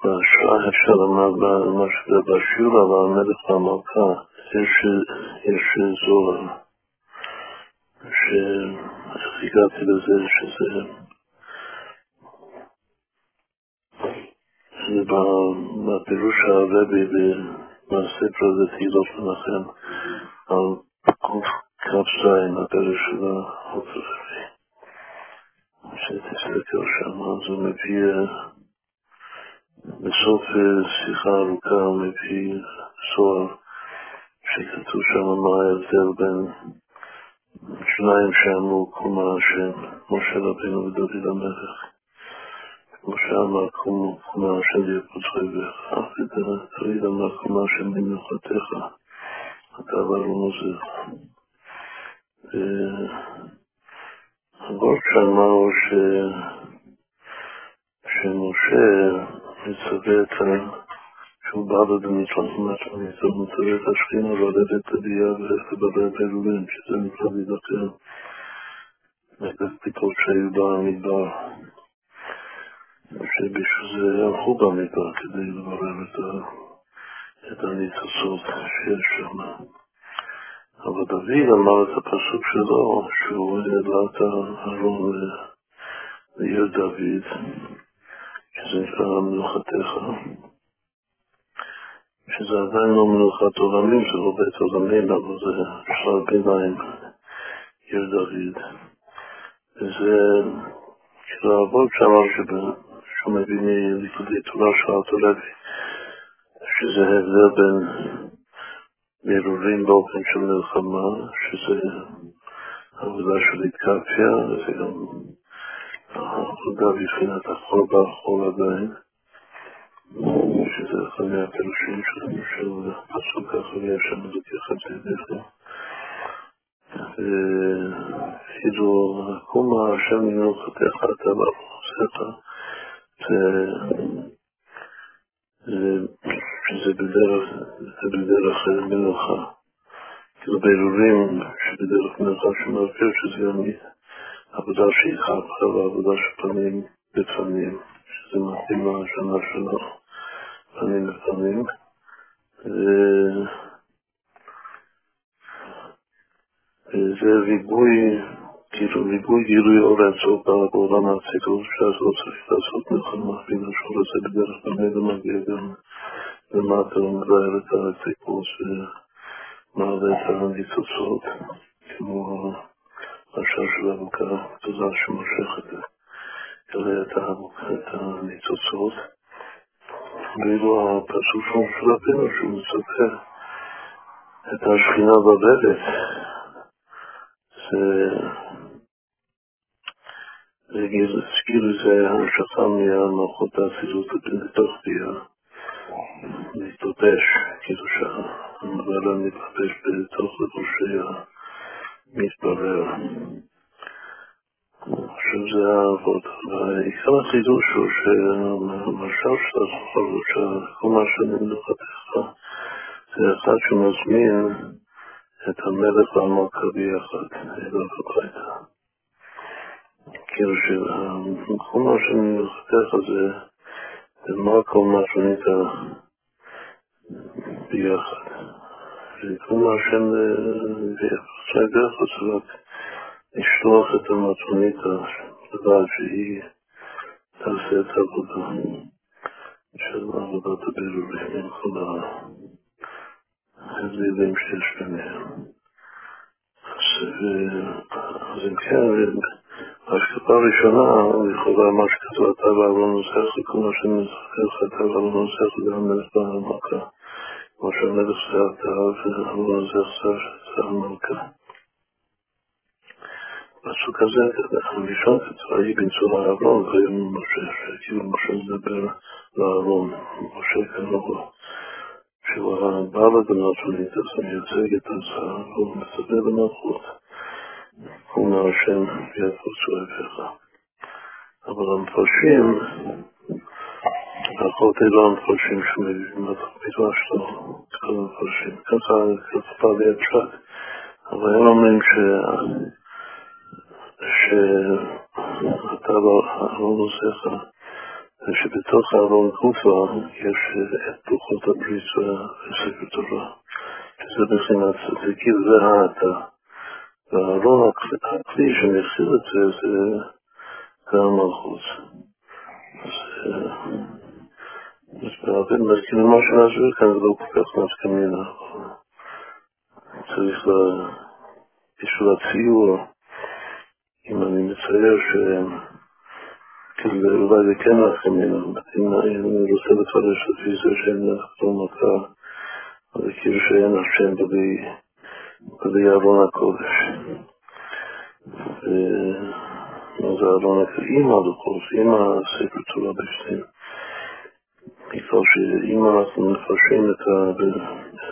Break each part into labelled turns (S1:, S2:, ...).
S1: אפשר לומר בשיעור על המלך והמלכה, יש זוהר, שאיך הגעתי לזה שזה בפירוש הרבי בספר לתהילות מנחם על כ"ז, הפרק של העופר שתסתכל שם, אז הוא מביא בסוף שיחה ארוכה מביא סוהר שכתוב שם מה ההבדל בין שניים שאמרו קומה השם, משה רבינו ודוד המלך. משה אמר קומה השם יפוצחי בך, ודוד אמר קומה השם במנוחתך, אתה ואלון עוזר. ועוד שאמר שמשה מצווה את ה... שהוא בא במצווה מצווה, הוא מצווה את השכינה לרדת בביאה ולבבר ברורים, שזה נקרא להיזכר מהקפיטות שהיו במדבר. שבשביל זה הלכו במדבר כדי לברר את הניצוצות שיש שם. אבל דוד אמר את הפסוק שלו, שהוא העלה את הארון לעיר דוד, שזה נקרא מנוחתך, שזה עדיין לא מנוחת עולמים, זה לא בית עולמים, אבל זה שלב ביניים, עיר דוד. וזה, כאילו אבות שאמר שהוא מביא מליכודי תורה של אלתרלוי, שזה הבדל בין מערעורים באופן של מלחמה, שזה עבודה של התקפיה, וזה גם העבודה בבחינת החול באחול עדיין, שזה אחד מהפירושים של פסוק אחרי השם לוקח את זה ידיך. וכאילו, קומה השם מנוחתך אתה ועושיך, זה בדרך, מנוחה. כאילו בערעורים שבדרך מנוחה שמרפר שזה גם עבודה שהיא חפה ועבודה של פנים בפנים, שזה מתאים לשנה שלך, פנים בפנים. וזה ריבוי, כאילו ריבוי גילוי אור אינסוף בעולם הציבור, שאז לא צריך לעשות מלחמה, בגלל שהוא רוצה בדרך כלל ומגיע גם למטה ומבאר את הציבור שמעלה את הניצוצות, כמו השעה של אבוקה, תודה שמושכת אליה את הניצוצות. ואילו הפסוק של משה שהוא מצפה את השכינה בבדת, זה כאילו זה המשכה מהמלכות האצילות לתוך ביה, להתלבש, כאילו שהמעלה מתלבש בתוך לבושי המתברר. עכשיו זה העבוד. ועיקר החידוש הוא שהמשל של הוא שכל מה שמנוחתך זה אחד שמזמין את המלך והמלכה ביחד, אליו הביתה. כאילו שכל מה שמנוחתך זה מה כל מה שנית ביחד. וכל שהם ביחד, ביחד זה רק לשלוח את המתונית לבד שהיא תעשה את העבודה של עבודת הבירורים עם כל ההבדלים שיש ביניהם. אז אם כן, ההשקפה הראשונה, לכאורה מה שכתוב אתה ואלון נוסח, כל מה שמזכר אתה ואלון נוסח זה המלך והמלכה. כמו שהמלך אתה ואלון נוסח זה המלכה. הפסוק הזה, הראשון ויהי בנצור הארון, ויאמר משה, שכאילו משה מדבר לארון, משה כנובו, שהוא הבעל הגנטונית, אז הוא מייצג את הזהב, והוא מצווה למלכות. הוא אומר השם יפוצו אביך. אבל המפרשים, המדרש שלו, כל המפרשים, ככה כתובה לי הפשט, אבל הם אומרים ש... שאתה לא נושאך ושבתוך הארון גופה יש את לוחות הברית וספר תורה, שזה מבחינת, זה כאילו זה האתה. והארון הכלי שמכיל את זה, זה המלכות. כאילו מה שנעזור כאן זה לא כל כך נפקא מינה. צריך בשביל הציור, אם אני מצייר ש... אולי זה כן מינה, אם אני רוצה לפרש לפי זה שאין לחתום אז זה כאילו שאין השם בלי ארון הקודש. מה זה ארון הקודש? עם הלוחות, עם הספר תורה בפנים. בגלל שאם אנחנו מפרשים את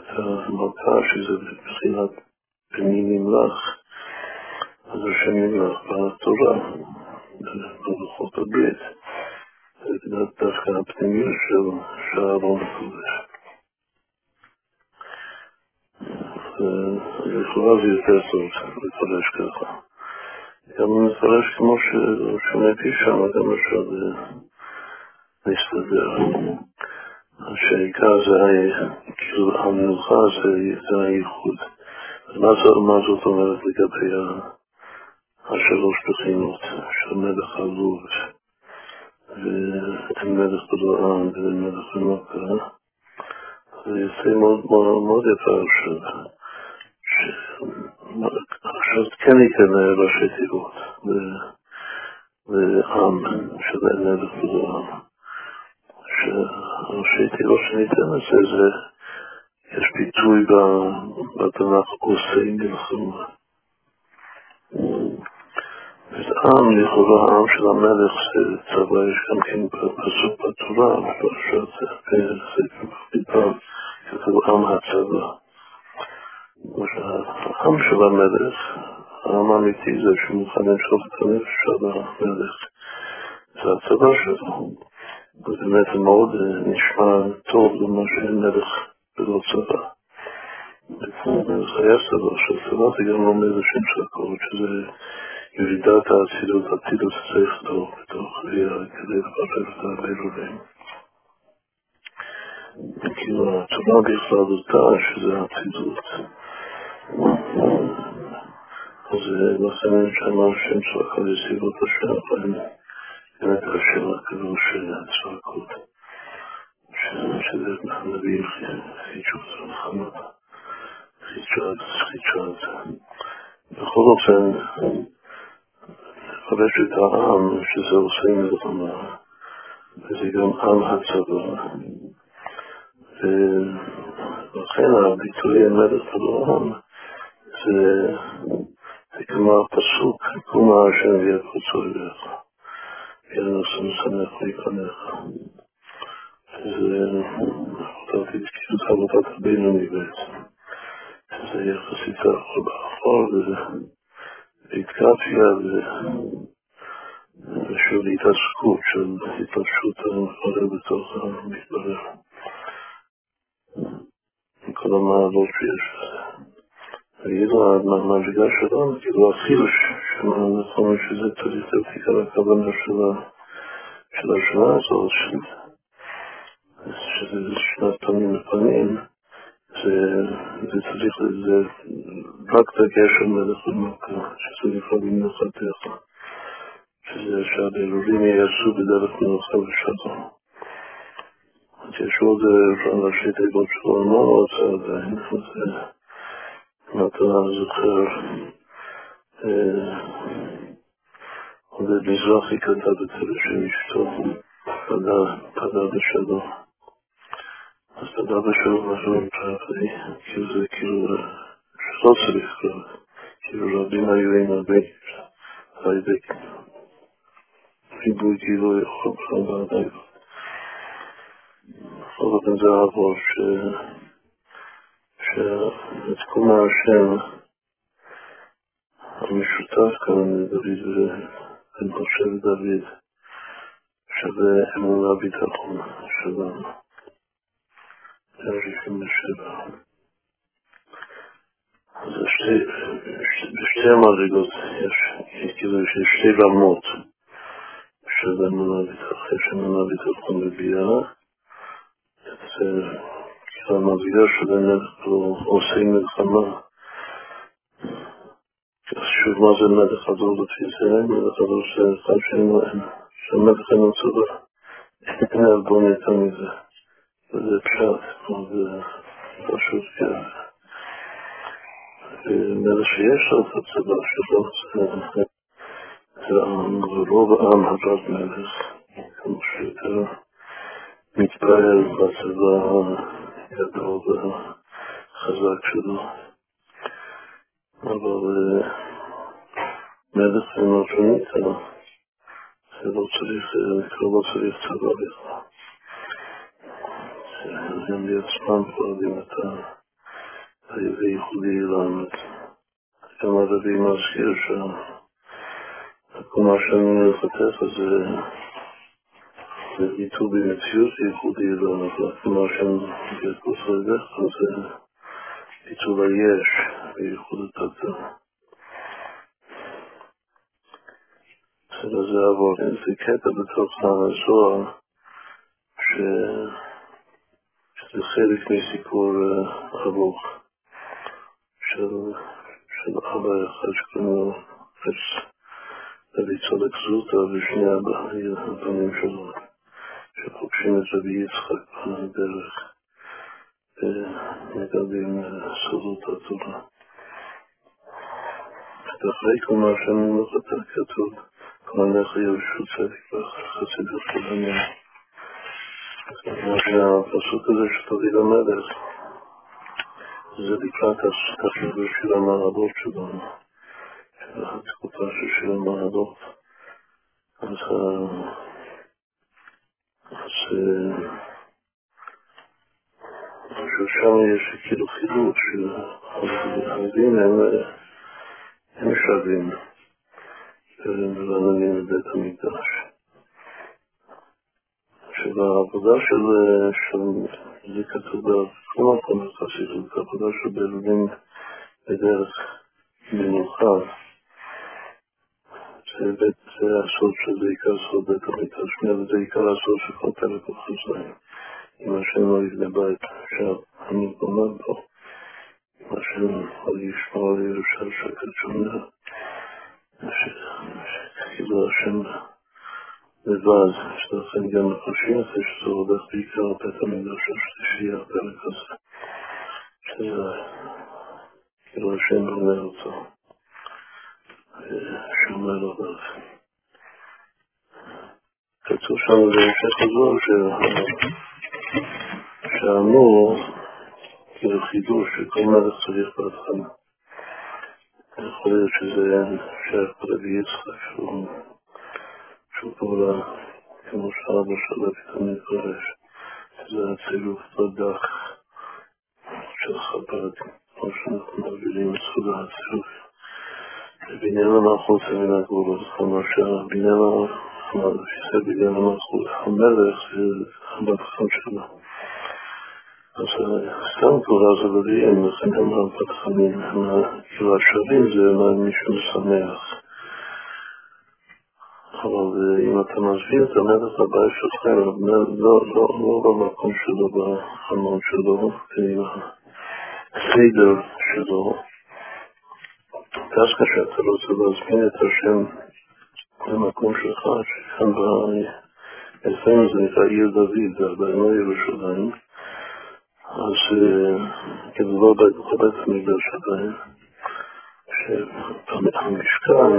S1: המלכה, שזה מבחינת בני נמלך, אז השם נמלך בתורה, בלוחות הברית. זה דווקא הפנימיות של אהרון הקודש. לכאורה זה יותר טוב לפרש ככה. גם מפרש כמו שמביא שם, גם אפשר להסתדר. שהעיקר זה, כאילו המנוחה זה הייחוד. מה זאת אומרת לגבי השלוש בחינות של מלך הלוב ומלך בלועם ומלך במכה? זה יוצא מאוד מאוד יפה עכשיו. עכשיו כן ייתן ראשי תיבות לעם של מלך בלועם. שראשי תיבות שניתן לזה זה, יש ביטוי בתנ"ך עושה מלחמה. עם, לכאורה העם של המלך זה צבא, יש גם כן פסוק בתורה, בפרשת ספר כתוב עם הצבא. העם של המלך, העם האמיתי זה שמוכן למשוך את הנפש של המלך, זה הצבא שלו. ובאמת זה מאוד נשמע טוב למה שאין מלך ולא צבא. מלך היה צבא, שצבא זה גם לומד השם של הכל, שזה ירידת האצילות, האצילות צריך טוב בתוך ראייה כדי לפרט את הברורים. כאילו התורה בכללותה, שזה האצילות. אז לכן שם צועקה לסיבות השם, באמת השם הקדוש צועקות, שזה מביא חידשות מלחמה, חידשת, חידשת. בכל אופן, לפרש את העם, שזה עושה מלחמה, וזה גם עם הצבא. ולכן הביטוי המלך ולעם זה, זה כמו הפסוק, כמו השם ויפוצו אליך. נושא משמח לפניך. שזה, חשבתי כאילו עבודת הבינוני בעצם. שזה יחסית האחור באחור, והתקפיה, ושל התעסקות, של התפשטות המחולה בתוך המתברר. כל המעלות שיש בזה. וידע המדרגה שלנו, כאילו החידוש, נכון שזה צריך להיות עיקר הכוונה של השנה הזאת, שזה שנת פנים לפנים, זה צריך, זה רק דגש על מלך ומלכה, שזה נקרא במנוחתך, שזה שהבירורים ייעשו בדרך מנוחה ושלום. אז יש עוד ראשי תיבות של המון עדיין, אז אם עודד מזרחי כתב את זה בשם אשתו, פדה בשלום. אז פדה בשלום משהו פרטי, כאילו זה כאילו, שלא צריך כבר, כאילו רבים היו עם הרבה, על ידי ריבוי גילוי חוק חבל בכל אופן זה העבור שתחום השם המשותף כאן לדוד ומשה ודוד. שווה אמונה ביטחון שלנו. אז בשתי המדרגות יש, כאילו יש שתי רמות של אמונה אחרי שאמונה ביטחון מביאה את המזגה של המלך עושה מלחמה. שוב, מה זה מלך הדור לפי זה? מלך הדור זה אחד שהמלך אינו צבא. אין אלבון יותר מזה. וזה פשט, זה פשוט כן. ומלך שיש לו את הצבא שלו, זה רוב העם הבת מלך, כמו שיותר מתפעל בצבא הגדול והחזק שלו. אבל מלך אינו שניתן, זה לא צריך, כבר לא צריך צבא בכלל. הם בעצמם פועלים את הייחודי לנו. גם הרבי מזכיר שהקומה שאני מפתח זה ביטוי במציאות ייחודי לנו, והקומה שאני בקורס לדרך זה ביטוי היש וייחוד התתה. זה עבור, זה קטע בתוך הזוהר שזה חלק מסיפור ארוך של, של אבא אחד שקוראים לו רבי צודק זוטה ושני הבנים שלו, שפוגשים את רבי יצחק בדרך ומגבים סודות התורה. אחרי כל מה שאני מחטא כתוב, כל לך יהושע צדיק וחסידות העניין. הפסוק הזה של דוד המלך זה לקראת החידוש של המערבות שלנו, של התקופה של המערבות. אז, אז שם יש כאילו חידוש, שהחרדים הם, הם שווים, והם מלמדים בבית המקדש. שבעבודה של, של זה כתוב בכל מקום בחסידות, העבודה של בלבים בדרך במיוחד, זה בית הסוד שזה עיקר סוד בית המקדש, וזה עיקר הסוד של כל פרק וחזיים. אם השם לא יבנה בית שאני בונה בו, אם השם לא ישמור על ירושל שקט שונה, שכאילו השם לבד, שלכן גם מפרשים אחרי שזה הולך בעיקר על בית המקדש השלישי, הפרק הזה, שזה כאילו השם אומר אותו, שומר עליו. כתוב שם בהמשך הזו שאמור, כאילו חידוש שכל מלך צריך בהתחלה. პროექტიდან შეხვედრით შუა შუა შემოშალო შალაფთან ეყრეს ზაცილო ფოდახ შეხაბად მოშალებული მსუდაცილო ბინელა ნახოსენ ნაკუროს ხომაშა ბინელა ხომაშა ბინელა ნახოს ხომალე ხომალე ხომაშა זה זה סתם גבולה זה בדיין, לכן גם הפתחנים, כאילו השווים זה מישהו משמח. אבל אם אתה משווה את המלך הבא שלך, לא, במקום שלו, בחלום שלו, עם הסדר שלו, דווקא כשאתה רוצה להזמין את השם למקום שלך, שכאן אצלנו זה נקרא עיר דוד, זה עדיין לא ירושלים, אז כאילו לא בית המקדש עדיין, שהמשכן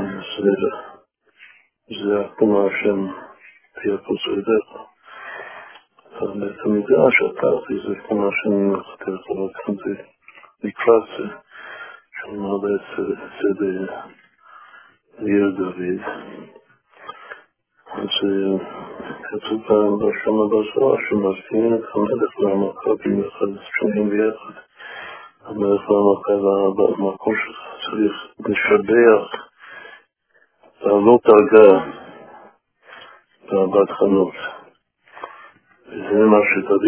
S1: זה כמו השם תיאפוס ודך. בית המדרש, התרתי, זה כמו השם מחתך, אבל זה לקראת זה, שאומר בעצם זה בעיר דוד. אז כתוב בשם הבזוהר שמזכירים את המלך והמלכה במיוחד שונים ביחד. המלך והמלכה במקום שצריך לשבח לעלות דרגה באהבת חנות. וזה מה שדוד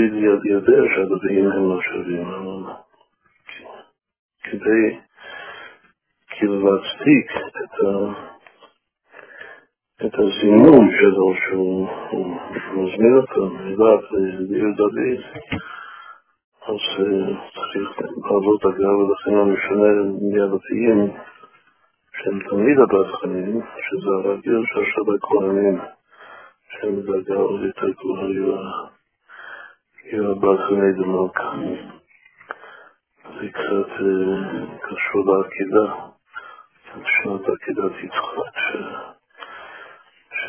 S1: יודע שהדודים הם שווים. כדי כאילו להצדיק את, ה... את הזימון שלו, שהוא מזמין אותם, מלאך לעיר דוד, אז אה, צריך לעבוד אגב, ולכן המשנה מהלוויים שהם תמיד הבת חיים, שזה הרגיל שעכשיו הכהנים, שהם דרגה עוד יותר גבוהה, יהיו הבת חיים דמלכה. זה קצת אה, קשור לעקידה, שנת עקידת יצחק,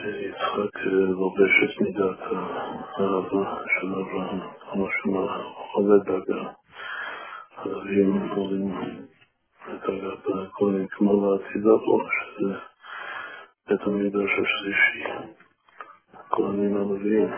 S1: שיצחק לובש את מידת האהבה של אברהם, כמו שהוא עולה דרגה. הערבים עולים לדרגת הכהנים כמו לעתידה פה, שזה בית המקדש השלישי, הכהנים הלוויים.